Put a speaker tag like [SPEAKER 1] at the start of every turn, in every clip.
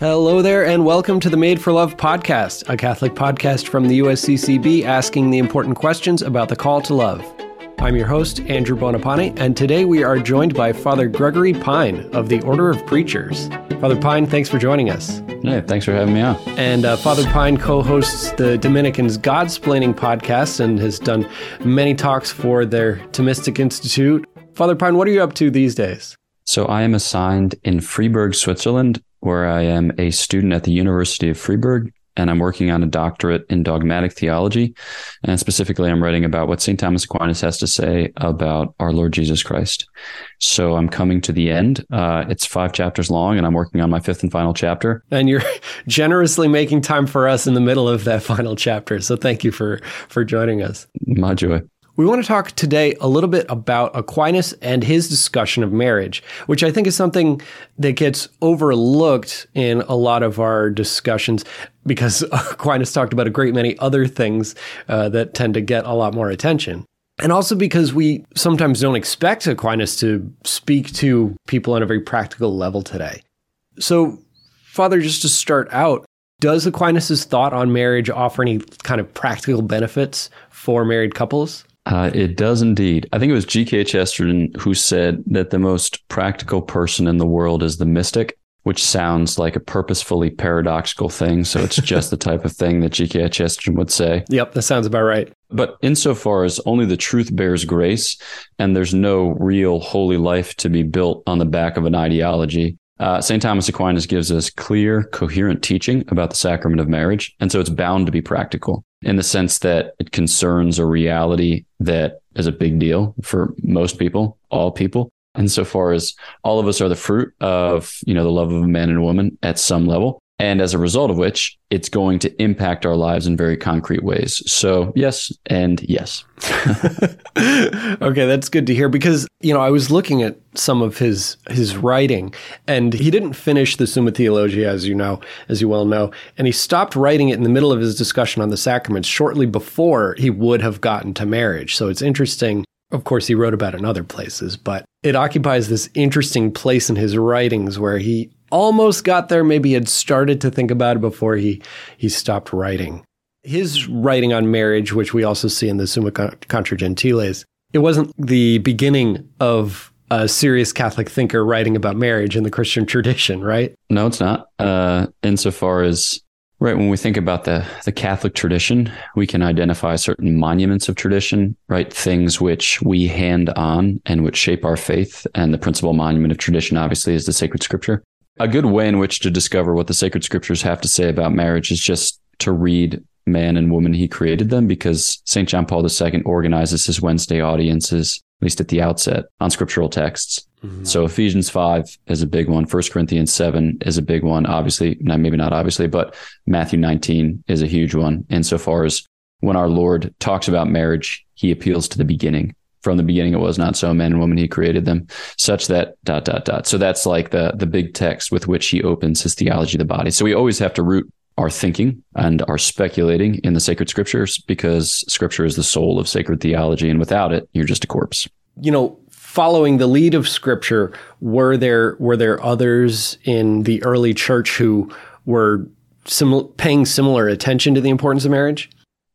[SPEAKER 1] Hello there, and welcome to the Made for Love podcast, a Catholic podcast from the USCCB asking the important questions about the call to love. I'm your host, Andrew Bonapane, and today we are joined by Father Gregory Pine of the Order of Preachers. Father Pine, thanks for joining us.
[SPEAKER 2] Yeah, thanks for having me on.
[SPEAKER 1] And uh, Father Pine co hosts the Dominicans Godsplaining podcast and has done many talks for their Thomistic Institute. Father Pine, what are you up to these days?
[SPEAKER 2] So I am assigned in Freiburg, Switzerland, where I am a student at the University of Freiburg, and I'm working on a doctorate in dogmatic theology. And specifically, I'm writing about what St. Thomas Aquinas has to say about our Lord Jesus Christ. So I'm coming to the end. Uh, it's five chapters long, and I'm working on my fifth and final chapter.
[SPEAKER 1] And you're generously making time for us in the middle of that final chapter. So thank you for for joining us.
[SPEAKER 2] My joy.
[SPEAKER 1] We want to talk today a little bit about Aquinas and his discussion of marriage, which I think is something that gets overlooked in a lot of our discussions because Aquinas talked about a great many other things uh, that tend to get a lot more attention. And also because we sometimes don't expect Aquinas to speak to people on a very practical level today. So, Father, just to start out, does Aquinas' thought on marriage offer any kind of practical benefits for married couples?
[SPEAKER 2] Uh, it does indeed. I think it was G.K. Chesterton who said that the most practical person in the world is the mystic, which sounds like a purposefully paradoxical thing. So it's just the type of thing that G.K. Chesterton would say.
[SPEAKER 1] Yep, that sounds about right.
[SPEAKER 2] But insofar as only the truth bears grace, and there's no real holy life to be built on the back of an ideology, uh, St. Thomas Aquinas gives us clear, coherent teaching about the sacrament of marriage. And so it's bound to be practical in the sense that it concerns a reality that is a big deal for most people, all people. Insofar as all of us are the fruit of, you know, the love of a man and a woman at some level. And as a result of which, it's going to impact our lives in very concrete ways. So, yes, and yes.
[SPEAKER 1] okay, that's good to hear because, you know, I was looking at some of his his writing and he didn't finish the Summa Theologiae as you know, as you well know, and he stopped writing it in the middle of his discussion on the sacraments shortly before he would have gotten to marriage. So it's interesting of course, he wrote about it in other places, but it occupies this interesting place in his writings where he almost got there. Maybe had started to think about it before he he stopped writing. His writing on marriage, which we also see in the Summa Contra Gentiles, it wasn't the beginning of a serious Catholic thinker writing about marriage in the Christian tradition, right?
[SPEAKER 2] No, it's not. Uh, insofar as Right. When we think about the, the Catholic tradition, we can identify certain monuments of tradition, right? Things which we hand on and which shape our faith. And the principal monument of tradition, obviously, is the sacred scripture. A good way in which to discover what the sacred scriptures have to say about marriage is just to read man and woman he created them because St. John Paul II organizes his Wednesday audiences, at least at the outset, on scriptural texts. Mm-hmm. So Ephesians 5 is a big one. First Corinthians 7 is a big one. Obviously, maybe not obviously, but Matthew 19 is a huge one. Insofar as when our Lord talks about marriage, he appeals to the beginning. From the beginning, it was not so. Man and woman, he created them, such that dot dot dot. So that's like the the big text with which he opens his theology of the body. So we always have to root our thinking and our speculating in the sacred scriptures because scripture is the soul of sacred theology, and without it, you're just a corpse.
[SPEAKER 1] You know, following the lead of scripture, were there were there others in the early church who were sim- paying similar attention to the importance of marriage?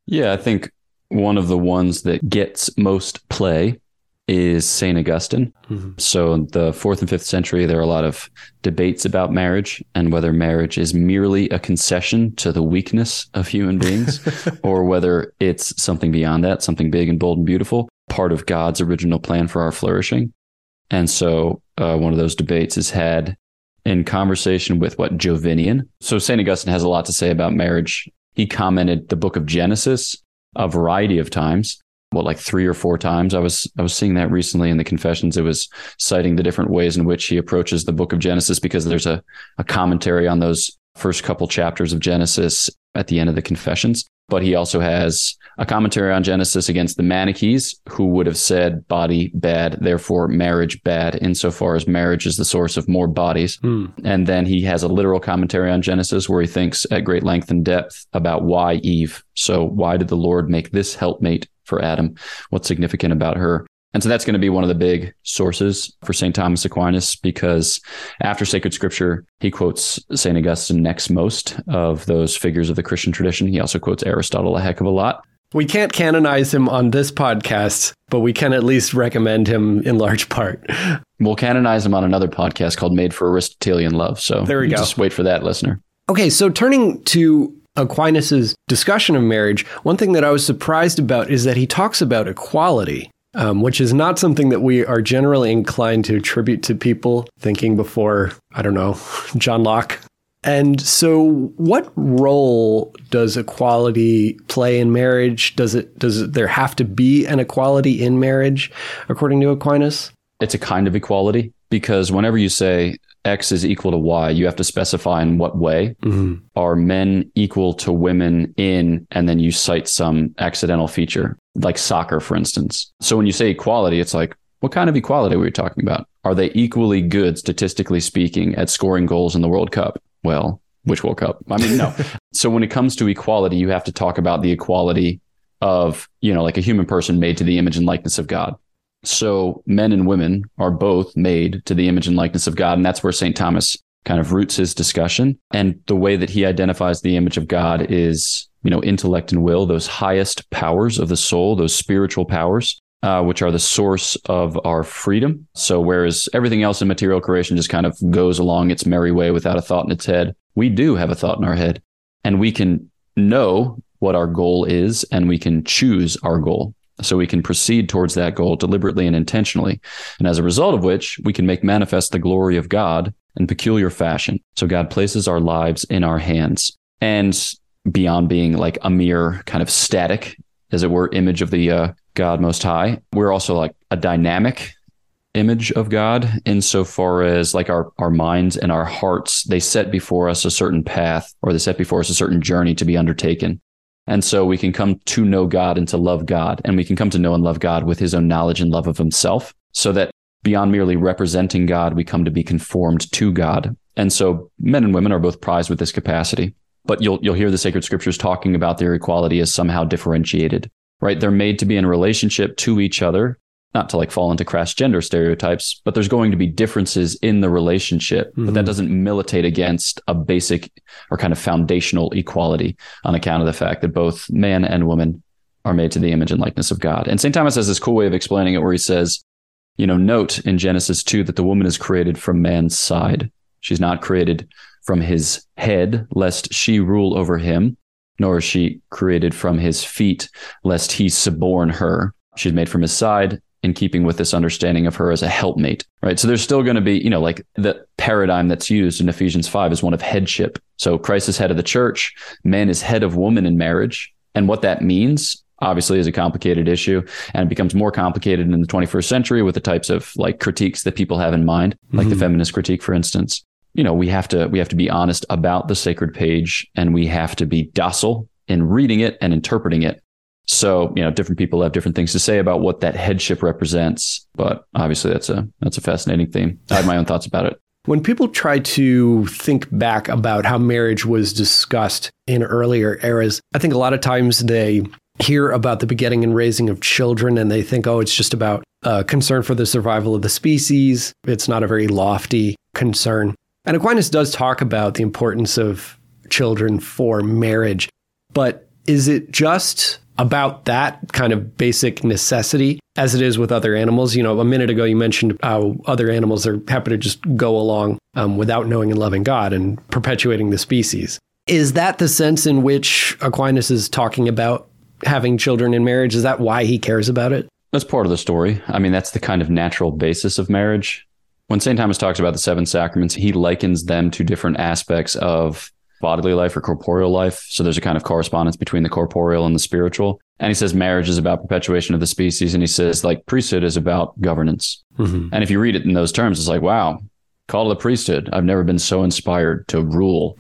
[SPEAKER 2] Yeah, I think one of the ones that gets most play is St. Augustine. Mm-hmm. So, in the fourth and fifth century, there are a lot of debates about marriage and whether marriage is merely a concession to the weakness of human beings or whether it's something beyond that, something big and bold and beautiful part of God's original plan for our flourishing. And so uh, one of those debates is had in conversation with what Jovinian. So St. Augustine has a lot to say about marriage. He commented the book of Genesis a variety of times. Well, like three or four times. I was I was seeing that recently in the confessions. It was citing the different ways in which he approaches the book of Genesis because there's a, a commentary on those first couple chapters of Genesis at the end of the confessions. But he also has a commentary on Genesis against the Manichees, who would have said body bad, therefore marriage bad, insofar as marriage is the source of more bodies. Hmm. And then he has a literal commentary on Genesis where he thinks at great length and depth about why Eve. So, why did the Lord make this helpmate for Adam? What's significant about her? And so that's going to be one of the big sources for St. Thomas Aquinas because after sacred scripture, he quotes St. Augustine next most of those figures of the Christian tradition. He also quotes Aristotle a heck of a lot.
[SPEAKER 1] We can't canonize him on this podcast, but we can at least recommend him in large part.
[SPEAKER 2] We'll canonize him on another podcast called Made for Aristotelian Love. So
[SPEAKER 1] there we go.
[SPEAKER 2] Just wait for that, listener.
[SPEAKER 1] Okay, so turning to Aquinas's discussion of marriage, one thing that I was surprised about is that he talks about equality um, which is not something that we are generally inclined to attribute to people thinking before, I don't know, John Locke. And so, what role does equality play in marriage? Does it does there have to be an equality in marriage, according to Aquinas?
[SPEAKER 2] It's a kind of equality because whenever you say X is equal to Y, you have to specify in what way. Mm-hmm. Are men equal to women in, and then you cite some accidental feature, like soccer, for instance. So when you say equality, it's like, what kind of equality were you talking about? Are they equally good, statistically speaking, at scoring goals in the World Cup? Well, which World Cup? I mean, no. so when it comes to equality, you have to talk about the equality of, you know, like a human person made to the image and likeness of God. So men and women are both made to the image and likeness of God. And that's where St. Thomas kind of roots his discussion. And the way that he identifies the image of God is, you know, intellect and will, those highest powers of the soul, those spiritual powers. Uh, which are the source of our freedom. So, whereas everything else in material creation just kind of goes along its merry way without a thought in its head, we do have a thought in our head and we can know what our goal is and we can choose our goal so we can proceed towards that goal deliberately and intentionally. And as a result of which, we can make manifest the glory of God in peculiar fashion. So God places our lives in our hands. And beyond being like a mere kind of static, as it were, image of the uh, God Most High, we're also like a dynamic image of God insofar as like our, our minds and our hearts, they set before us a certain path or they set before us a certain journey to be undertaken. And so we can come to know God and to love God, and we can come to know and love God with his own knowledge and love of himself, so that beyond merely representing God, we come to be conformed to God. And so men and women are both prized with this capacity. But you'll you'll hear the sacred scriptures talking about their equality as somehow differentiated, right? They're made to be in relationship to each other not to like fall into crass gender stereotypes, but there's going to be differences in the relationship. Mm-hmm. But that mm-hmm. doesn't militate against a basic or kind of foundational equality on account of the fact that both man and woman are made to the image and likeness of God. And St. Thomas has this cool way of explaining it where he says, you know, note in Genesis 2 that the woman is created from man's side. She's not created from his head, lest she rule over him, nor is she created from his feet, lest he suborn her. She's made from his side in keeping with this understanding of her as a helpmate, right? So there's still going to be, you know, like the paradigm that's used in Ephesians 5 is one of headship. So Christ is head of the church, man is head of woman in marriage. And what that means obviously is a complicated issue and it becomes more complicated in the 21st century with the types of like critiques that people have in mind, like mm-hmm. the feminist critique, for instance. You know, we have to we have to be honest about the sacred page and we have to be docile in reading it and interpreting it so, you know, different people have different things to say about what that headship represents, but obviously that's a that's a fascinating theme. I have my own thoughts about it.
[SPEAKER 1] When people try to think back about how marriage was discussed in earlier eras, I think a lot of times they hear about the begetting and raising of children and they think, oh, it's just about uh, concern for the survival of the species. It's not a very lofty concern. And Aquinas does talk about the importance of children for marriage, but is it just about that kind of basic necessity as it is with other animals. You know, a minute ago you mentioned how other animals are happy to just go along um, without knowing and loving God and perpetuating the species. Is that the sense in which Aquinas is talking about having children in marriage? Is that why he cares about it?
[SPEAKER 2] That's part of the story. I mean, that's the kind of natural basis of marriage. When St. Thomas talks about the seven sacraments, he likens them to different aspects of bodily life or corporeal life. So there's a kind of correspondence between the corporeal and the spiritual. And he says marriage is about perpetuation of the species. And he says like priesthood is about governance. Mm-hmm. And if you read it in those terms, it's like, wow, call to the priesthood. I've never been so inspired to rule.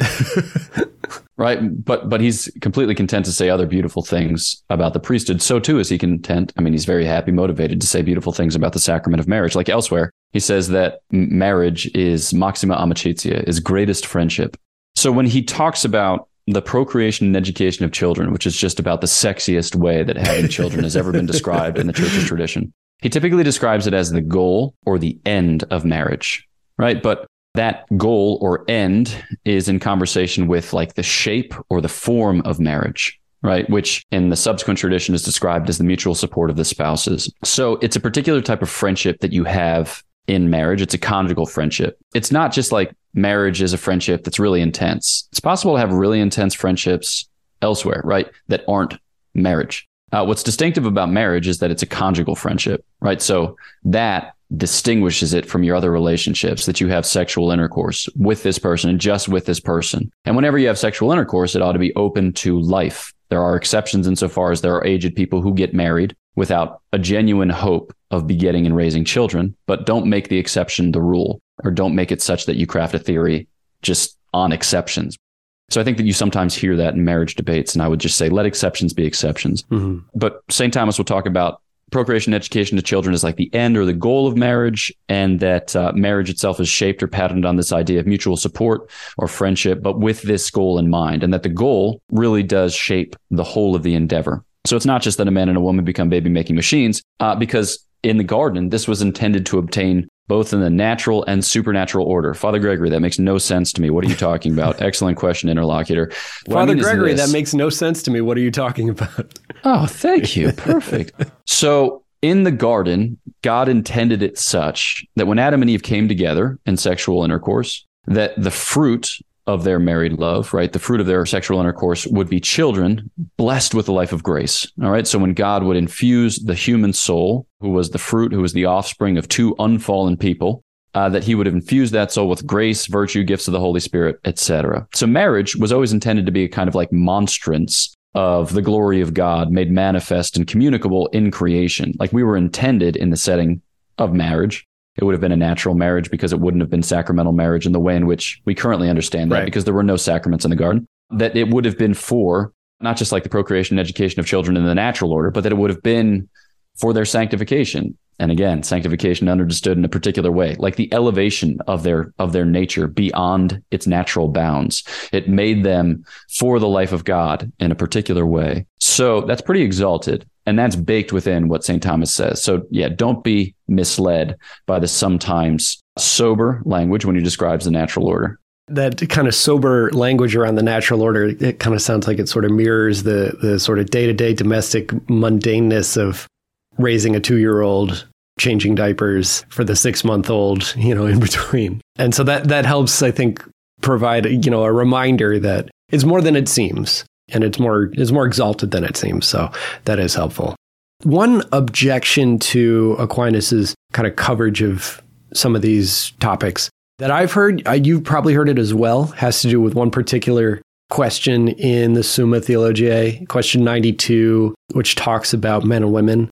[SPEAKER 2] right. But but he's completely content to say other beautiful things about the priesthood. So too is he content. I mean, he's very happy, motivated to say beautiful things about the sacrament of marriage. Like elsewhere, he says that marriage is maxima amicitia, is greatest friendship. So when he talks about the procreation and education of children, which is just about the sexiest way that having children has ever been described in the church's tradition, he typically describes it as the goal or the end of marriage, right? But that goal or end is in conversation with like the shape or the form of marriage right? Which in the subsequent tradition is described as the mutual support of the spouses. So it's a particular type of friendship that you have in marriage. It's a conjugal friendship. It's not just like marriage is a friendship that's really intense. It's possible to have really intense friendships elsewhere, right? That aren't marriage. Uh, what's distinctive about marriage is that it's a conjugal friendship, right? So that distinguishes it from your other relationships that you have sexual intercourse with this person and just with this person. And whenever you have sexual intercourse, it ought to be open to life. There are exceptions insofar as there are aged people who get married without a genuine hope of begetting and raising children, but don't make the exception the rule or don't make it such that you craft a theory just on exceptions. So I think that you sometimes hear that in marriage debates, and I would just say let exceptions be exceptions. Mm-hmm. But St. Thomas will talk about procreation education to children is like the end or the goal of marriage, and that uh, marriage itself is shaped or patterned on this idea of mutual support or friendship, but with this goal in mind, and that the goal really does shape the whole of the endeavor. So it's not just that a man and a woman become baby making machines, uh, because in the garden, this was intended to obtain both in the natural and supernatural order. Father Gregory, that makes no sense to me. What are you talking about? Excellent question, interlocutor.
[SPEAKER 1] What Father I mean Gregory, that makes no sense to me. What are you talking about?
[SPEAKER 2] oh, thank you. Perfect. so in the garden, God intended it such that when Adam and Eve came together in sexual intercourse, that the fruit of their married love, right? The fruit of their sexual intercourse would be children blessed with the life of grace. All right. So when God would infuse the human soul, who was the fruit, who was the offspring of two unfallen people, uh, that he would have infused that soul with grace, virtue, gifts of the Holy Spirit, etc. So marriage was always intended to be a kind of like monstrance of the glory of God made manifest and communicable in creation. Like we were intended in the setting of marriage it would have been a natural marriage because it wouldn't have been sacramental marriage in the way in which we currently understand that right. because there were no sacraments in the garden. That it would have been for not just like the procreation and education of children in the natural order, but that it would have been for their sanctification. And again, sanctification understood in a particular way, like the elevation of their of their nature beyond its natural bounds. It made them for the life of God in a particular way. So that's pretty exalted. And that's baked within what St. Thomas says. So, yeah, don't be misled by the sometimes sober language when he describes the natural order.
[SPEAKER 1] That kind of sober language around the natural order, it kind of sounds like it sort of mirrors the, the sort of day to day domestic mundaneness of raising a two year old, changing diapers for the six month old, you know, in between. And so that, that helps, I think, provide, you know, a reminder that it's more than it seems and it's more it's more exalted than it seems. So that is helpful. One objection to Aquinas's kind of coverage of some of these topics that I've heard, you've probably heard it as well, has to do with one particular question in the Summa Theologiae, question 92, which talks about men and women.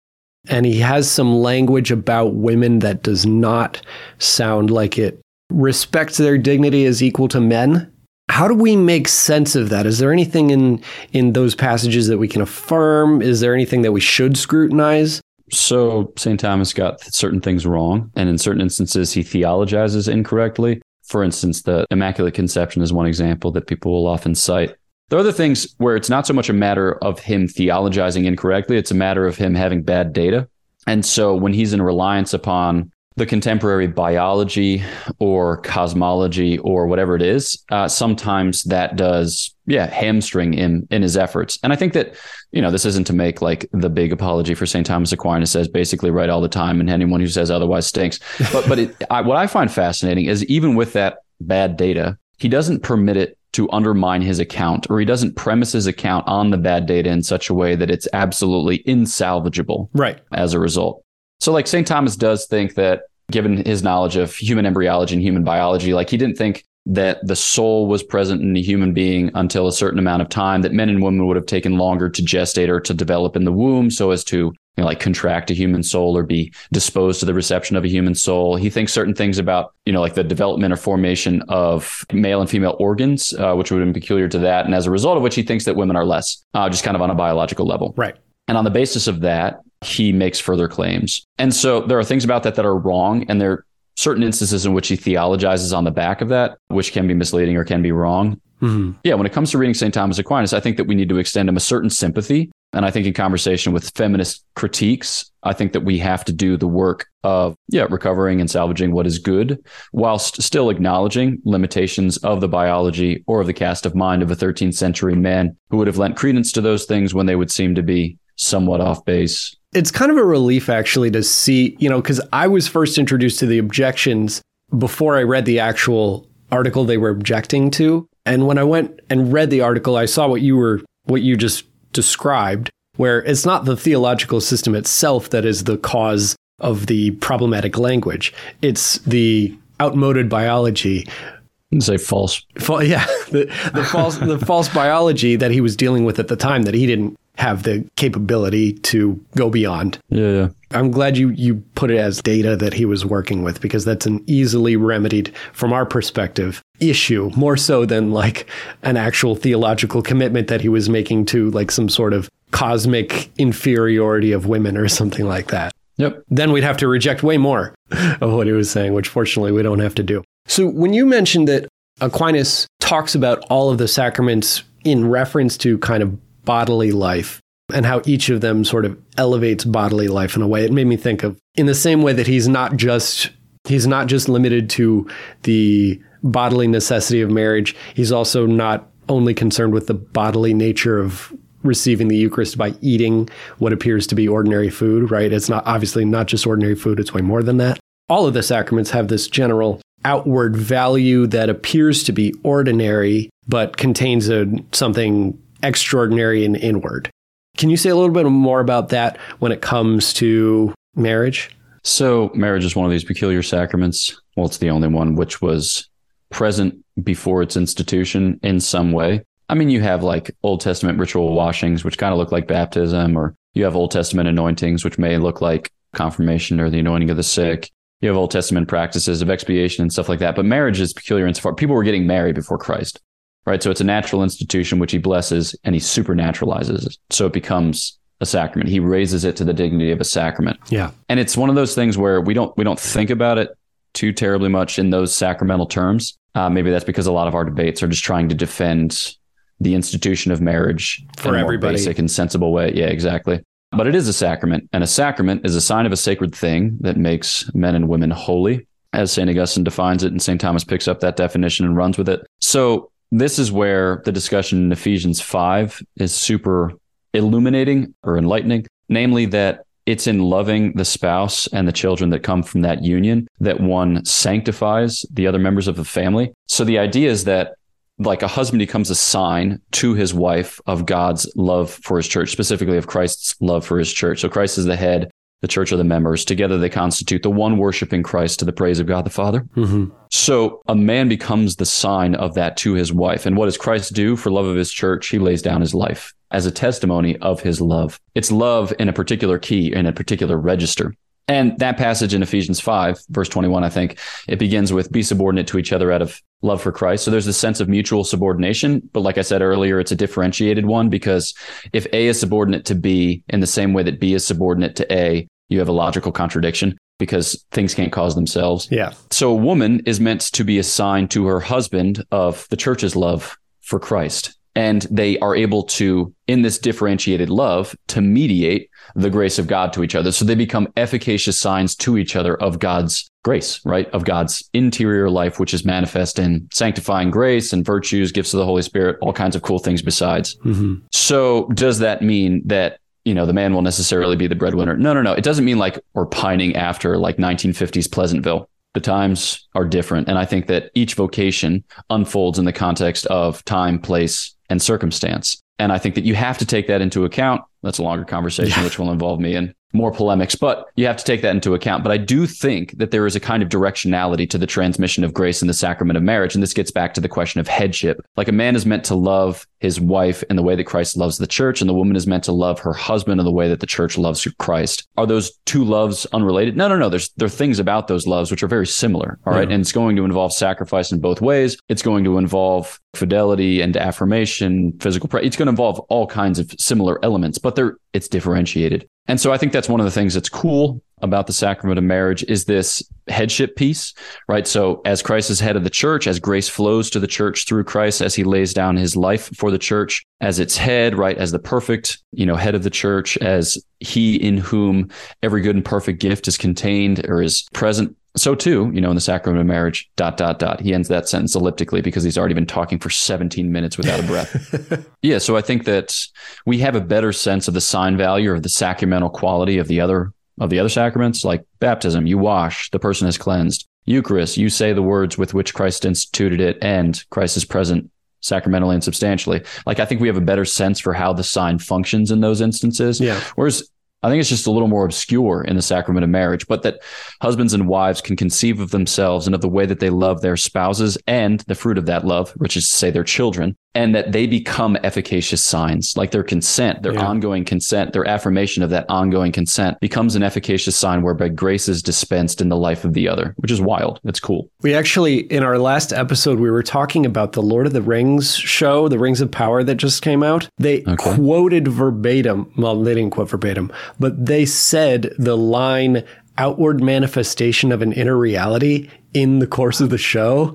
[SPEAKER 1] And he has some language about women that does not sound like it respects their dignity as equal to men how do we make sense of that? Is there anything in in those passages that we can affirm? Is there anything that we should scrutinize?
[SPEAKER 2] So St. Thomas got certain things wrong, and in certain instances he theologizes incorrectly. For instance, the Immaculate Conception is one example that people will often cite. There are other things where it's not so much a matter of him theologizing incorrectly, it's a matter of him having bad data. And so when he's in reliance upon the contemporary biology or cosmology or whatever it is, uh, sometimes that does, yeah, hamstring him in his efforts. And I think that, you know, this isn't to make like the big apology for St. Thomas Aquinas says basically right all the time, and anyone who says otherwise stinks. But but it, I, what I find fascinating is even with that bad data, he doesn't permit it to undermine his account, or he doesn't premise his account on the bad data in such a way that it's absolutely insalvageable.
[SPEAKER 1] Right.
[SPEAKER 2] As a result. So, like St. Thomas does think that, given his knowledge of human embryology and human biology, like he didn't think that the soul was present in a human being until a certain amount of time, that men and women would have taken longer to gestate or to develop in the womb so as to you know, like contract a human soul or be disposed to the reception of a human soul. He thinks certain things about, you know, like the development or formation of male and female organs, uh, which would have been peculiar to that. And as a result of which he thinks that women are less, uh, just kind of on a biological level.
[SPEAKER 1] Right.
[SPEAKER 2] And on the basis of that, he makes further claims. And so there are things about that that are wrong. And there are certain instances in which he theologizes on the back of that, which can be misleading or can be wrong. Mm-hmm. Yeah, when it comes to reading St. Thomas Aquinas, I think that we need to extend him a certain sympathy And I think in conversation with feminist critiques, I think that we have to do the work of, yeah, recovering and salvaging what is good whilst still acknowledging limitations of the biology or of the cast of mind of a 13th century man who would have lent credence to those things when they would seem to be somewhat off base.
[SPEAKER 1] It's kind of a relief actually to see, you know, because I was first introduced to the objections before I read the actual article they were objecting to. And when I went and read the article, I saw what you were, what you just described, where it's not the theological system itself that is the cause of the problematic language. It's the outmoded biology.
[SPEAKER 2] Say false.
[SPEAKER 1] yeah, the, the false the false biology that he was dealing with at the time that he didn't have the capability to go beyond.
[SPEAKER 2] Yeah, yeah.
[SPEAKER 1] I'm glad you you put it as data that he was working with because that's an easily remedied from our perspective issue more so than like an actual theological commitment that he was making to like some sort of cosmic inferiority of women or something like that.
[SPEAKER 2] Yep.
[SPEAKER 1] Then we'd have to reject way more of what he was saying, which fortunately we don't have to do. So when you mentioned that Aquinas talks about all of the sacraments in reference to kind of bodily life and how each of them sort of elevates bodily life in a way. It made me think of in the same way that he's not just he's not just limited to the bodily necessity of marriage, he's also not only concerned with the bodily nature of receiving the Eucharist by eating what appears to be ordinary food, right? It's not obviously not just ordinary food, it's way more than that. All of the sacraments have this general outward value that appears to be ordinary but contains a something extraordinary and inward. Can you say a little bit more about that when it comes to marriage?
[SPEAKER 2] So, marriage is one of these peculiar sacraments. Well, it's the only one which was present before its institution in some way. I mean, you have like Old Testament ritual washings, which kind of look like baptism, or you have Old Testament anointings, which may look like confirmation or the anointing of the sick. You have Old Testament practices of expiation and stuff like that. But marriage is peculiar insofar people were getting married before Christ right? So it's a natural institution which he blesses and he supernaturalizes it. So it becomes a sacrament. He raises it to the dignity of a sacrament.
[SPEAKER 1] Yeah.
[SPEAKER 2] And it's one of those things where we don't we don't think about it too terribly much in those sacramental terms. Uh, maybe that's because a lot of our debates are just trying to defend the institution of marriage
[SPEAKER 1] for
[SPEAKER 2] in a
[SPEAKER 1] everybody.
[SPEAKER 2] basic and sensible way. Yeah, exactly. But it is a sacrament, and a sacrament is a sign of a sacred thing that makes men and women holy, as St. Augustine defines it, and St. Thomas picks up that definition and runs with it. So this is where the discussion in Ephesians 5 is super illuminating or enlightening, namely that it's in loving the spouse and the children that come from that union that one sanctifies the other members of the family. So the idea is that like a husband becomes a sign to his wife of God's love for his church, specifically of Christ's love for his church. So Christ is the head, the church of the members. Together they constitute the one worshiping Christ to the praise of God the Father.
[SPEAKER 1] Mm-hmm.
[SPEAKER 2] So a man becomes the sign of that to his wife. And what does Christ do for love of his church? He lays down his life as a testimony of his love. It's love in a particular key, in a particular register. And that passage in Ephesians 5, verse 21, I think, it begins with be subordinate to each other out of love for Christ. So there's a sense of mutual subordination. But like I said earlier, it's a differentiated one because if A is subordinate to B in the same way that B is subordinate to A, you have a logical contradiction because things can't cause themselves.
[SPEAKER 1] Yeah.
[SPEAKER 2] So a woman is meant to be assigned to her husband of the church's love for Christ. And they are able to, in this differentiated love, to mediate the grace of God to each other. So they become efficacious signs to each other of God's grace, right? Of God's interior life, which is manifest in sanctifying grace and virtues, gifts of the Holy Spirit, all kinds of cool things besides.
[SPEAKER 1] Mm-hmm.
[SPEAKER 2] So does that mean that you know the man will necessarily be the breadwinner? No, no, no. It doesn't mean like we're pining after like 1950s Pleasantville. The times are different, and I think that each vocation unfolds in the context of time, place, and circumstance. And I think that you have to take that into account. That's a longer conversation, which will involve me in more polemics, but you have to take that into account. But I do think that there is a kind of directionality to the transmission of grace in the sacrament of marriage. And this gets back to the question of headship. Like a man is meant to love his wife in the way that Christ loves the church, and the woman is meant to love her husband in the way that the church loves Christ. Are those two loves unrelated? No, no, no. There's there are things about those loves which are very similar. All right.
[SPEAKER 1] Yeah.
[SPEAKER 2] And it's going to involve sacrifice in both ways. It's going to involve fidelity and affirmation, physical. Pre- it's going to involve all kinds of similar elements, but they're it's differentiated. And so I think that's one of the things that's cool about the sacrament of marriage is this headship piece, right? So, as Christ is head of the church, as grace flows to the church through Christ, as he lays down his life for the church, as its head, right? As the perfect, you know, head of the church, as he in whom every good and perfect gift is contained or is present. So too, you know, in the sacrament of marriage, dot, dot, dot. He ends that sentence elliptically because he's already been talking for 17 minutes without a breath. yeah. So I think that we have a better sense of the sign value of the sacramental quality of the other of the other sacraments, like baptism, you wash, the person is cleansed. Eucharist, you say the words with which Christ instituted it, and Christ is present sacramentally and substantially. Like I think we have a better sense for how the sign functions in those instances.
[SPEAKER 1] Yeah.
[SPEAKER 2] Whereas I think it's just a little more obscure in the sacrament of marriage, but that husbands and wives can conceive of themselves and of the way that they love their spouses and the fruit of that love, which is to say their children, and that they become efficacious signs, like their consent, their
[SPEAKER 1] Yeah.
[SPEAKER 2] ongoing consent, their affirmation of that ongoing consent becomes an efficacious sign whereby grace is dispensed in the life of the other, which is wild. It's cool.
[SPEAKER 1] We actually, in our last episode, we were talking about the Lord of the Rings show, The Rings of Power, that just came out. They
[SPEAKER 2] Okay.
[SPEAKER 1] quoted verbatim, well, they didn't quote verbatim, but they said the line outward manifestation of an inner reality in the course of the show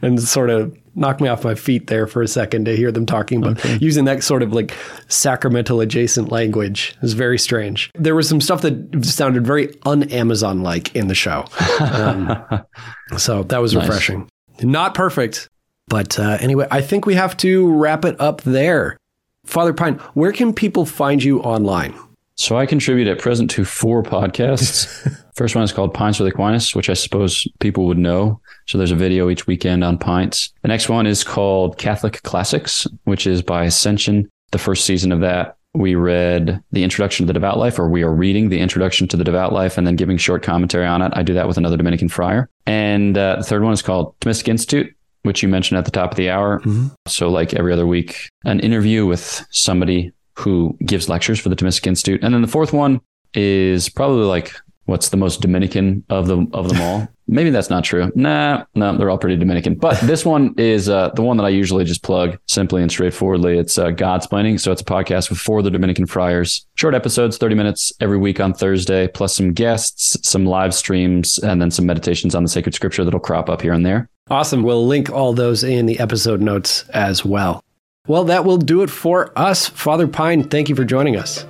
[SPEAKER 1] and sort of knocked me off my feet there for a second to hear them talking about using that sort of like sacramental adjacent language is very strange. There was some stuff that sounded very un-Amazon like in the show. Um, so that was refreshing. Not perfect, but uh, anyway, I think we have to wrap it up there. Father Pine, where can people find you online?
[SPEAKER 2] So I contribute at present to four podcasts. First one is called Pints with Aquinas, which I suppose people would know. So there's a video each weekend on pints. The next one is called Catholic Classics, which is by Ascension. The first season of that, we read the introduction to the devout life, or we are reading the introduction to the devout life and then giving short commentary on it. I do that with another Dominican friar. And uh, the third one is called Thomistic Institute, which you mentioned at the top of the hour. So, like every other week, an interview with somebody who gives lectures for the Thomistic Institute. And then the fourth one is probably like what's the most Dominican of the of them all. Maybe that's not true. Nah, no, they're all pretty Dominican. But this one is uh, the one that I usually just plug simply and straightforwardly. It's uh, Godsplaining. So it's a podcast with four of the Dominican friars. Short episodes, 30 minutes every week on Thursday, plus some guests, some live streams, and then some meditations on the sacred scripture that'll crop up here and there.
[SPEAKER 1] Awesome. We'll link all those in the episode notes as well. Well, that will do it for us. Father Pine, thank you for joining us.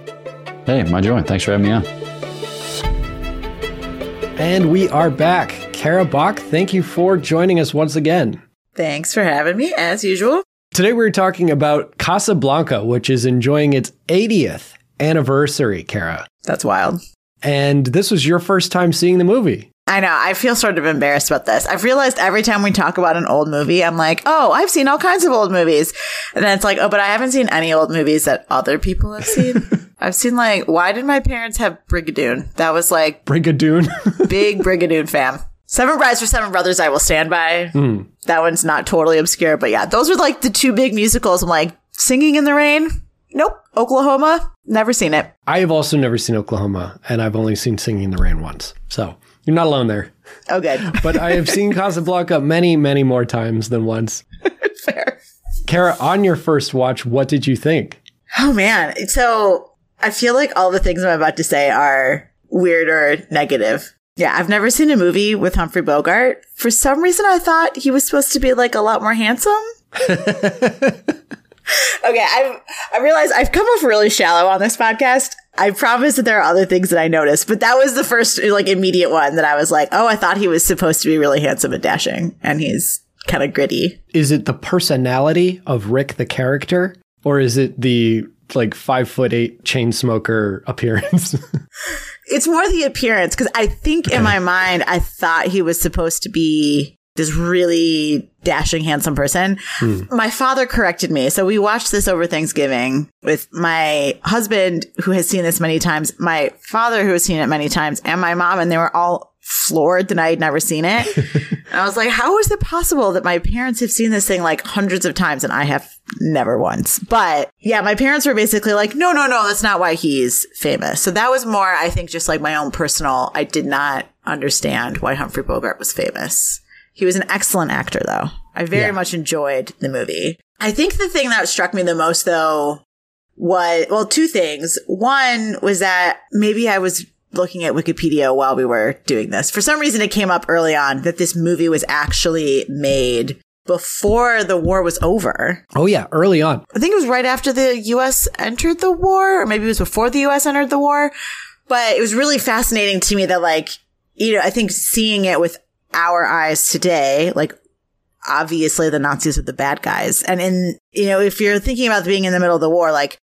[SPEAKER 2] Hey, my joy. Thanks for having me on.
[SPEAKER 1] And we are back. Kara Bach, thank you for joining us once again.
[SPEAKER 3] Thanks for having me, as usual.
[SPEAKER 1] Today we're talking about Casablanca, which is enjoying its 80th anniversary, Kara.
[SPEAKER 3] That's wild.
[SPEAKER 1] And this was your first time seeing the movie.
[SPEAKER 3] I know. I feel sort of embarrassed about this. I've realized every time we talk about an old movie, I'm like, oh, I've seen all kinds of old movies. And then it's like, oh, but I haven't seen any old movies that other people have seen. I've seen like, why did my parents have Brigadoon? That was like
[SPEAKER 1] Brigadoon.
[SPEAKER 3] big Brigadoon fam. Seven Brides for Seven Brothers, I will stand by. Hmm. That one's not totally obscure, but yeah, those are like the two big musicals. I'm like, Singing in the Rain? Nope. Oklahoma? Never seen it.
[SPEAKER 1] I have also never seen Oklahoma, and I've only seen Singing in the Rain once. So you're not alone there.
[SPEAKER 3] Oh, good.
[SPEAKER 1] But I have seen Casablanca many, many more times than once.
[SPEAKER 3] Fair.
[SPEAKER 1] Kara, on your first watch, what did you think?
[SPEAKER 3] Oh man. So I feel like all the things I'm about to say are weird or negative. Yeah, I've never seen a movie with Humphrey Bogart. For some reason, I thought he was supposed to be like a lot more handsome. okay, I've I realize I've come off really shallow on this podcast. I promise that there are other things that I noticed, but that was the first like immediate one that I was like, oh, I thought he was supposed to be really handsome and dashing, and he's kind of gritty.
[SPEAKER 1] Is it the personality of Rick, the character, or is it the like five foot eight chain smoker appearance?
[SPEAKER 3] It's more the appearance because I think in my mind I thought he was supposed to be this really dashing, handsome person. My father corrected me. So we watched this over Thanksgiving with my husband, who has seen this many times, my father, who has seen it many times, and my mom, and they were all floored that I had never seen it. and I was like, how is it possible that my parents have seen this thing like hundreds of times and I have never once? But yeah, my parents were basically like, no, no, no, that's not why he's famous. So that was more, I think, just like my own personal, I did not understand why Humphrey Bogart was famous. He was an excellent actor, though. I very
[SPEAKER 1] Yeah.
[SPEAKER 3] much enjoyed the movie. I think the thing that struck me the most, though, was well, two things. One was that maybe I was looking at Wikipedia while we were doing this. For some reason, it came up early on that this movie was actually made before the war was over.
[SPEAKER 1] Oh, yeah, early on.
[SPEAKER 3] I think it was right after the US entered the war, or maybe it was before the US entered the war. But it was really fascinating to me that, like, you know, I think seeing it with our eyes today, like, obviously the Nazis are the bad guys. And in, you know, if you're thinking about being in the middle of the war, like,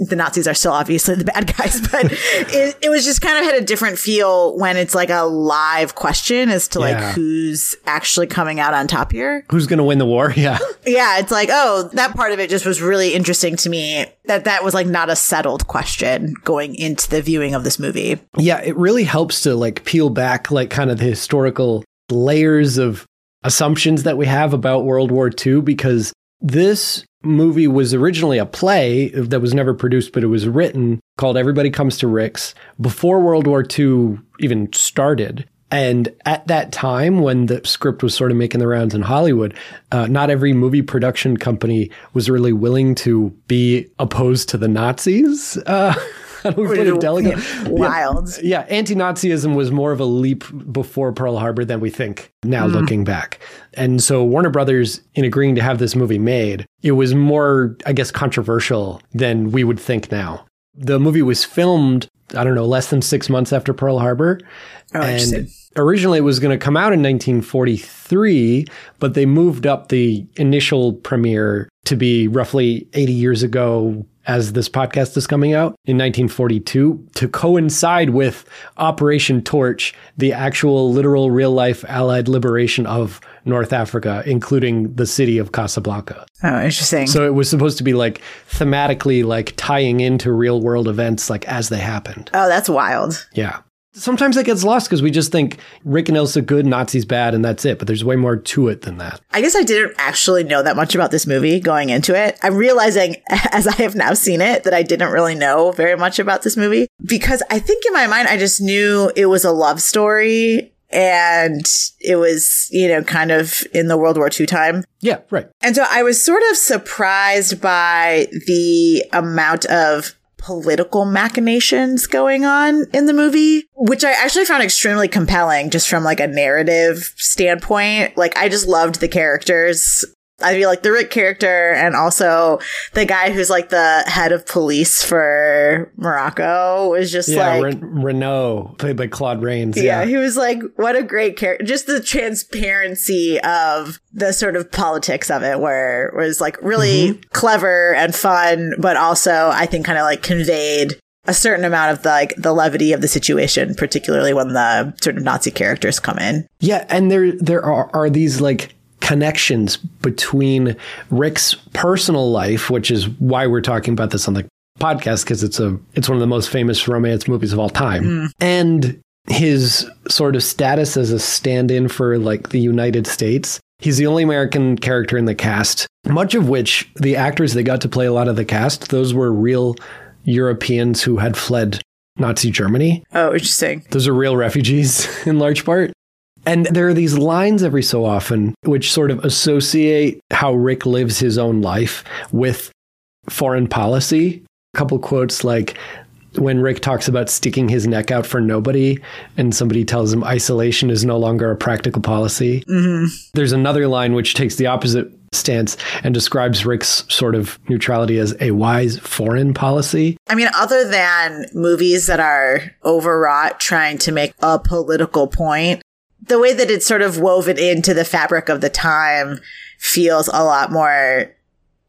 [SPEAKER 3] the Nazis are still obviously the bad guys, but it, it, was just kind of had a different feel when it's like a live question as to like who's actually coming out on top here.
[SPEAKER 1] Who's going to win the war? Yeah.
[SPEAKER 3] yeah. It's like, oh, that part of it just was really interesting to me that that was like not a settled question going into the viewing of this movie.
[SPEAKER 1] Yeah. It really helps to like peel back like kind of the historical layers of assumptions that we have about World War II because this movie was originally a play that was never produced, but it was written called Everybody Comes to Rick's before World War II even started. And at that time, when the script was sort of making the rounds in Hollywood, uh, not every movie production company was really willing to be opposed to the Nazis. Uh, how do we put it delicately?
[SPEAKER 3] Wild.
[SPEAKER 1] Yeah, yeah. anti-Nazism was more of a leap before Pearl Harbor than we think now, mm. looking back. And so Warner Brothers, in agreeing to have this movie made, it was more, I guess, controversial than we would think now. The movie was filmed, I don't know, less than six months after Pearl Harbor.
[SPEAKER 3] Oh, and
[SPEAKER 1] originally it was going to come out in 1943, but they moved up the initial premiere to be roughly 80 years ago as this podcast is coming out in 1942 to coincide with Operation Torch, the actual literal real life Allied liberation of North Africa, including the city of Casablanca.
[SPEAKER 3] Oh, interesting.
[SPEAKER 1] So it was supposed to be like thematically like tying into real world events like as they happened.
[SPEAKER 3] Oh, that's wild.
[SPEAKER 1] Yeah. Sometimes that gets lost because we just think Rick and Ilsa good, Nazis bad, and that's it. But there's way more to it than that.
[SPEAKER 3] I guess I didn't actually know that much about this movie going into it. I'm realizing as I have now seen it that I didn't really know very much about this movie because I think in my mind I just knew it was a love story and it was, you know, kind of in the World War II time.
[SPEAKER 1] Yeah, right.
[SPEAKER 3] And so I was sort of surprised by the amount of political machinations going on in the movie, which I actually found extremely compelling just from like a narrative standpoint. Like I just loved the characters. I feel like the Rick character and also the guy who's like the head of police for Morocco was just
[SPEAKER 1] yeah,
[SPEAKER 3] like
[SPEAKER 1] Ren- Renault, played by Claude Rains.
[SPEAKER 3] Yeah, yeah, he was like, what a great character. Just the transparency of the sort of politics of it, where was like really mm-hmm. clever and fun, but also I think kind of like conveyed a certain amount of the, like the levity of the situation, particularly when the sort of Nazi characters come in.
[SPEAKER 1] Yeah, and there there are, are these like connections between Rick's personal life, which is why we're talking about this on the podcast because it's a it's one of the most famous romance movies of all time, mm. and his sort of status as a stand-in for like the United States. He's the only American character in the cast, much of which the actors that got to play a lot of the cast, those were real Europeans who had fled Nazi Germany.
[SPEAKER 3] Oh, interesting.
[SPEAKER 1] Those are real refugees in large part. And there are these lines every so often which sort of associate how Rick lives his own life with foreign policy. A couple quotes like when Rick talks about sticking his neck out for nobody and somebody tells him isolation is no longer a practical policy. Mm-hmm. There's another line which takes the opposite stance and describes Rick's sort of neutrality as a wise foreign policy.
[SPEAKER 3] I mean, other than movies that are overwrought trying to make a political point, the way that it's sort of woven into the fabric of the time feels a lot more,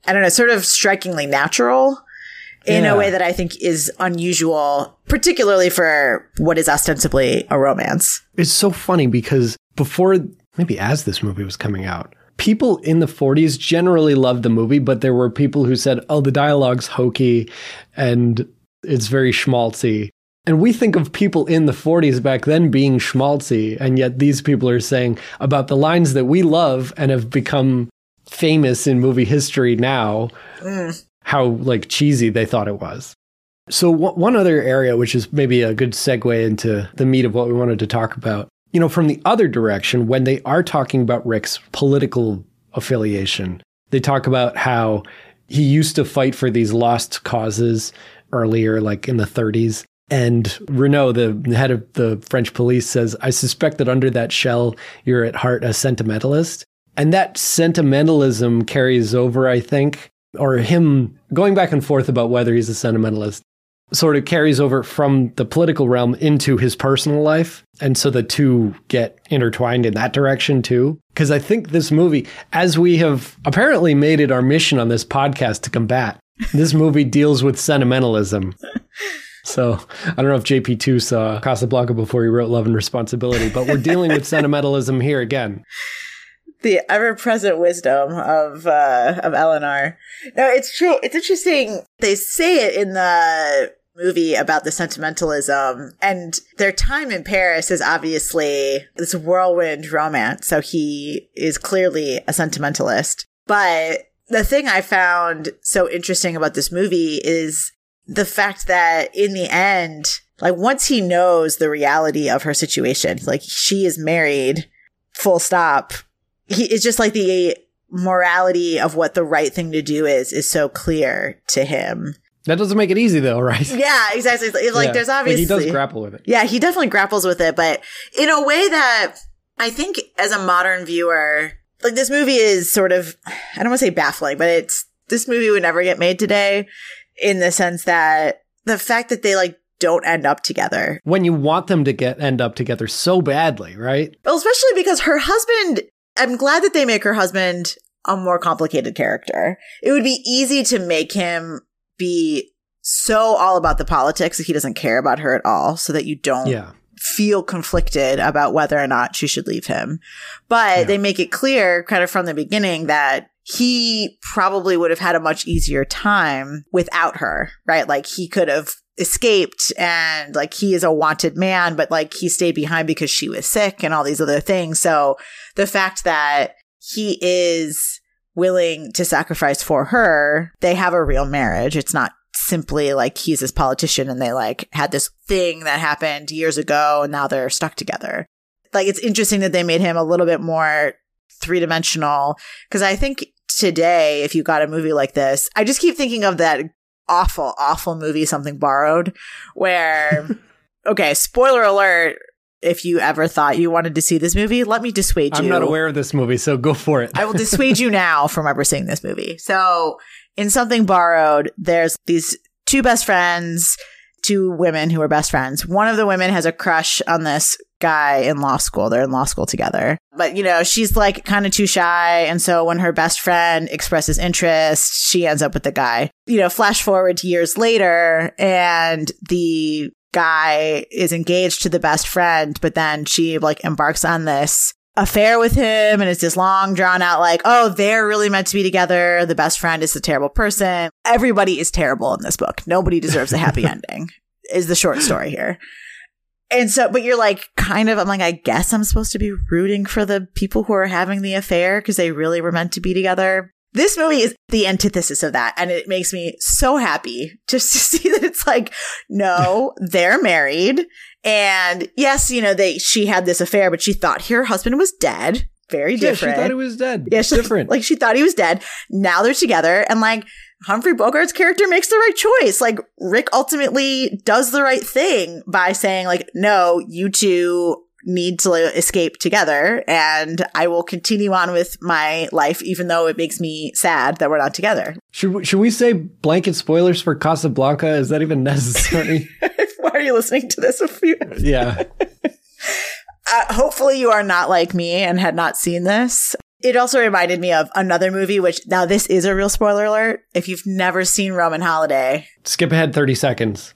[SPEAKER 3] I don't know, sort of strikingly natural in yeah. a way that I think is unusual, particularly for what is ostensibly a romance.
[SPEAKER 1] It's so funny because before, maybe as this movie was coming out, people in the 40s generally loved the movie, but there were people who said, oh, the dialogue's hokey and it's very schmaltzy. And we think of people in the 40s back then being schmaltzy, and yet these people are saying about the lines that we love and have become famous in movie history now, mm. how like cheesy they thought it was. So w- one other area, which is maybe a good segue into the meat of what we wanted to talk about, you know, from the other direction, when they are talking about Rick's political affiliation, they talk about how he used to fight for these lost causes earlier, like in the 30s, And Renault, the head of the French police, says, I suspect that under that shell, you're at heart a sentimentalist. And that sentimentalism carries over, I think, or him going back and forth about whether he's a sentimentalist sort of carries over from the political realm into his personal life. And so the two get intertwined in that direction too. Because I think this movie, as we have apparently made it our mission on this podcast to combat, this movie deals with sentimentalism. So I don't know if JP2 saw Casablanca before he wrote Love and Responsibility, but we're dealing with sentimentalism here again.
[SPEAKER 3] The ever-present wisdom of uh, of Eleanor. No, it's true. It's interesting. They say it in the movie about the sentimentalism and their time in Paris is obviously this whirlwind romance. So he is clearly a sentimentalist. But the thing I found so interesting about this movie is the fact that in the end, like once he knows the reality of her situation, like she is married, full stop. He it's just like the morality of what the right thing to do is is so clear to him
[SPEAKER 1] that doesn't make it easy though, right?
[SPEAKER 3] Yeah, exactly. Like yeah. there's obviously
[SPEAKER 1] like he does grapple with it.
[SPEAKER 3] Yeah, he definitely grapples with it, but in a way that I think as a modern viewer, like this movie is sort of I don't want to say baffling, but it's this movie would never get made today in the sense that the fact that they like don't end up together.
[SPEAKER 1] When you want them to get end up together so badly, right?
[SPEAKER 3] Well, especially because her husband I'm glad that they make her husband a more complicated character. It would be easy to make him be so all about the politics that he doesn't care about her at all so that you don't yeah. feel conflicted about whether or not she should leave him. But yeah. they make it clear kind of from the beginning that he probably would have had a much easier time without her, right? Like he could have escaped and like he is a wanted man, but like he stayed behind because she was sick and all these other things. So the fact that he is willing to sacrifice for her, they have a real marriage. It's not simply like he's this politician and they like had this thing that happened years ago and now they're stuck together. Like it's interesting that they made him a little bit more three dimensional because I think today, if you got a movie like this, I just keep thinking of that awful, awful movie, Something Borrowed, where, okay, spoiler alert, if you ever thought you wanted to see this movie, let me dissuade
[SPEAKER 1] you.
[SPEAKER 3] I'm
[SPEAKER 1] not aware of this movie, so go for it.
[SPEAKER 3] I will dissuade you now from ever seeing this movie. So, in Something Borrowed, there's these two best friends, two women who are best friends. One of the women has a crush on this guy in law school. They're in law school together. But, you know, she's like kind of too shy. And so when her best friend expresses interest, she ends up with the guy. You know, flash forward to years later and the guy is engaged to the best friend, but then she like embarks on this affair with him and it's this long drawn out like, oh, they're really meant to be together. The best friend is a terrible person. Everybody is terrible in this book. Nobody deserves a happy ending is the short story here. And so, but you're like kind of, I'm like, I guess I'm supposed to be rooting for the people who are having the affair because they really were meant to be together. This movie is the antithesis of that. And it makes me so happy just to see that it's like, no, they're married. And yes, you know, they, she had this affair, but she thought her husband was dead. Very different.
[SPEAKER 1] Yeah, she thought he was dead.
[SPEAKER 3] Yeah, she,
[SPEAKER 1] different.
[SPEAKER 3] Like she thought he was dead. Now they're together. And like Humphrey Bogart's character makes the right choice. Like Rick ultimately does the right thing by saying like, no, you two need to escape together and I will continue on with my life even though it makes me sad that we're not together.
[SPEAKER 1] Should we, should we say blanket spoilers for Casablanca? Is that even necessary?
[SPEAKER 3] Why are you listening to this? A few?
[SPEAKER 1] Yeah.
[SPEAKER 3] Uh, hopefully you are not like me and had not seen this. It also reminded me of another movie, which now this is a real spoiler alert. If you've never seen Roman Holiday,
[SPEAKER 1] skip ahead 30 seconds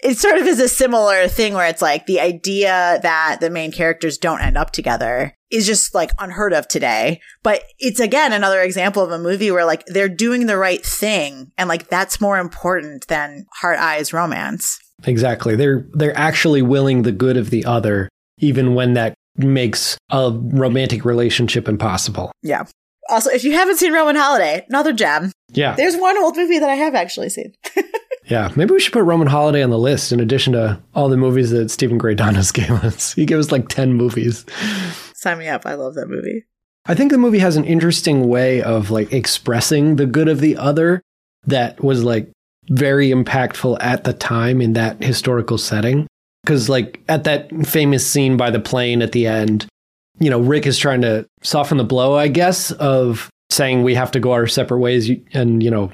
[SPEAKER 3] it sort of is a similar thing where it's like the idea that the main characters don't end up together is just like unheard of today. But it's again another example of a movie where like they're doing the right thing and like that's more important than heart eyes romance.
[SPEAKER 1] Exactly. They're they're actually willing the good of the other even when that makes a romantic relationship impossible.
[SPEAKER 3] Yeah. Also, if you haven't seen Roman Holiday, another gem.
[SPEAKER 1] Yeah.
[SPEAKER 3] There's one old movie that I have actually seen.
[SPEAKER 1] Yeah, maybe we should put Roman Holiday on the list in addition to all the movies that Steven Greydanus gave us. He gave us like 10 movies.
[SPEAKER 3] Sign me up. I love that movie.
[SPEAKER 1] I think the movie has an interesting way of like expressing the good of the other that was like very impactful at the time in that historical setting. Because, like, at that famous scene by the plane at the end, you know, Rick is trying to soften the blow, I guess, of saying we have to go our separate ways and, you know,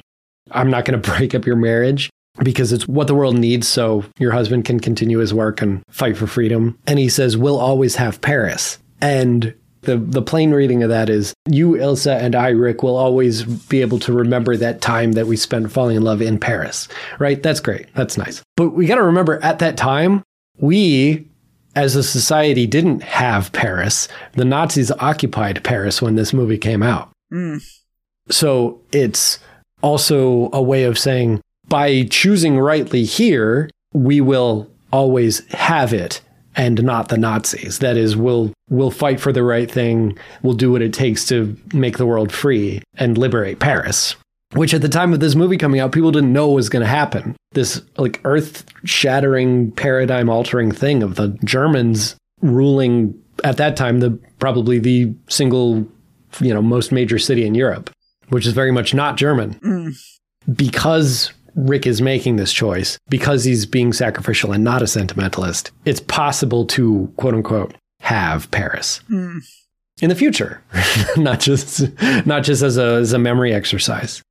[SPEAKER 1] I'm not going to break up your marriage because it's what the world needs so your husband can continue his work and fight for freedom. And he says, We'll always have Paris. And the, the plain reading of that is you, Ilsa, and I, Rick, will always be able to remember that time that we spent falling in love in Paris, right? That's great. That's nice. But we got to remember at that time, we as a society didn't have Paris. The Nazis occupied Paris when this movie came out. Mm. So it's also a way of saying by choosing rightly here, we will always have it and not the Nazis. That is, we'll we'll fight for the right thing. We'll do what it takes to make the world free and liberate Paris. Which at the time of this movie coming out, people didn't know was going to happen. This like earth-shattering, paradigm-altering thing of the Germans ruling at that time the probably the single, you know, most major city in Europe, which is very much not German. Mm. Because Rick is making this choice because he's being sacrificial and not a sentimentalist, it's possible to quote unquote have Paris. Mm. In the future, not just not just as a as a memory exercise.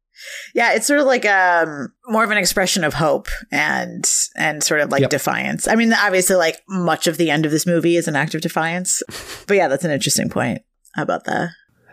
[SPEAKER 3] Yeah, it's sort of like um more of an expression of hope and and sort of like yep. defiance. I mean, obviously, like much of the end of this movie is an act of defiance. But yeah, that's an interesting point about that.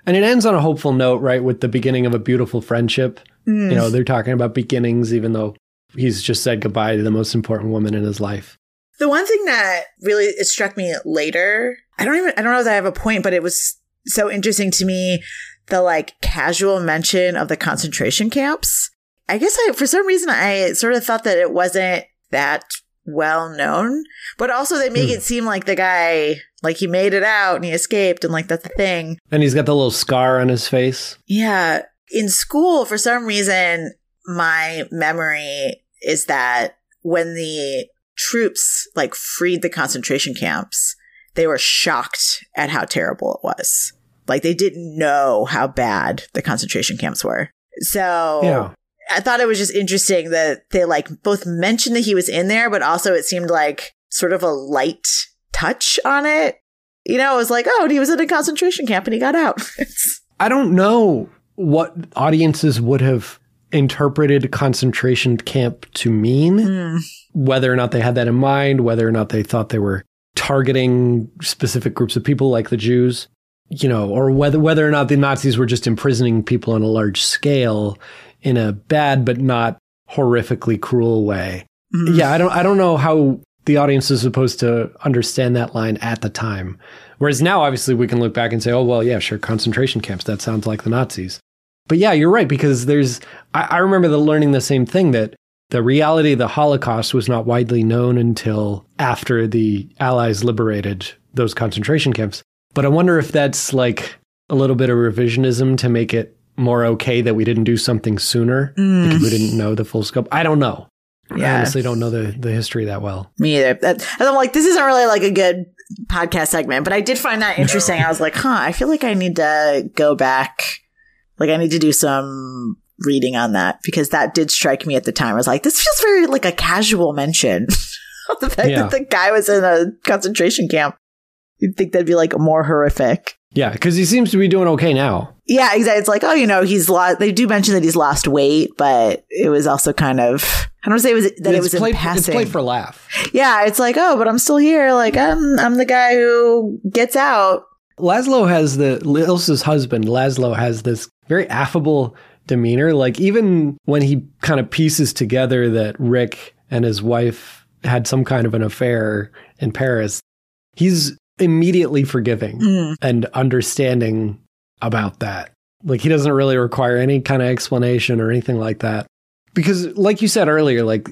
[SPEAKER 1] And it ends on a hopeful note, right? With the beginning of a beautiful friendship. Mm. You know, they're talking about beginnings, even though he's just said goodbye to the most important woman in his life.
[SPEAKER 3] The one thing that really it struck me later, I don't even I don't know if I have a point, but it was so interesting to me the like casual mention of the concentration camps. I guess I for some reason I sort of thought that it wasn't that well known, but also they make mm. it seem like the guy like he made it out and he escaped and like that's the thing.
[SPEAKER 1] And he's got the little scar on his face.
[SPEAKER 3] Yeah in school, for some reason, my memory is that when the troops like freed the concentration camps, they were shocked at how terrible it was. Like they didn't know how bad the concentration camps were. So yeah. I thought it was just interesting that they like both mentioned that he was in there, but also it seemed like sort of a light touch on it. You know, it was like, oh, he was in a concentration camp and he got out.
[SPEAKER 1] I don't know what audiences would have interpreted concentration camp to mean, mm. whether or not they had that in mind, whether or not they thought they were targeting specific groups of people like the Jews, you know, or whether whether or not the Nazis were just imprisoning people on a large scale in a bad but not horrifically cruel way. Mm. Yeah, I don't I don't know how the audience is supposed to understand that line at the time. Whereas now, obviously, we can look back and say, oh, well, yeah, sure, concentration camps. That sounds like the Nazis. But yeah, you're right because there's. I, I remember the learning the same thing that the reality of the Holocaust was not widely known until after the Allies liberated those concentration camps. But I wonder if that's like a little bit of revisionism to make it more okay that we didn't do something sooner mm. because we didn't know the full scope. I don't know. Yeah. I honestly don't know the, the history that well.
[SPEAKER 3] Me either. And I'm like, this isn't really like a good podcast segment, but I did find that interesting. I was like, huh, I feel like I need to go back like I need to do some reading on that because that did strike me at the time. I was like, this feels very like a casual mention of the fact yeah. that the guy was in a concentration camp. You'd think that'd be like more horrific.
[SPEAKER 1] Yeah, because he seems to be doing okay now.
[SPEAKER 3] Yeah, exactly. It's like, oh, you know, he's lost. They do mention that he's lost weight, but it was also kind of. I don't say it was that it's it was
[SPEAKER 1] played,
[SPEAKER 3] in passing.
[SPEAKER 1] It's played for laugh.
[SPEAKER 3] Yeah, it's like, oh, but I'm still here. Like I'm, I'm the guy who gets out.
[SPEAKER 1] Laszlo has the Ilsa's husband. Laszlo has this very affable demeanor. Like even when he kind of pieces together that Rick and his wife had some kind of an affair in Paris, he's immediately forgiving mm. and understanding about that. Like he doesn't really require any kind of explanation or anything like that. Because like you said earlier, like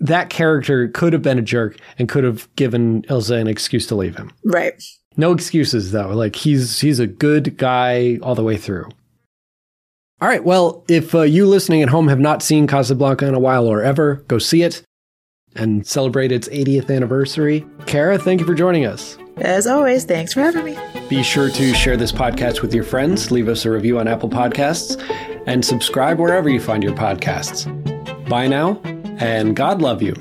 [SPEAKER 1] that character could have been a jerk and could have given Ilsa an excuse to leave him.
[SPEAKER 3] Right.
[SPEAKER 1] No excuses though. Like he's he's a good guy all the way through. All right. Well, if uh, you listening at home have not seen Casablanca in a while or ever, go see it and celebrate its 80th anniversary. Kara, thank you for joining us.
[SPEAKER 3] As always, thanks for having me.
[SPEAKER 1] Be sure to share this podcast with your friends, leave us a review on Apple Podcasts, and subscribe wherever you find your podcasts. Bye now, and God love you.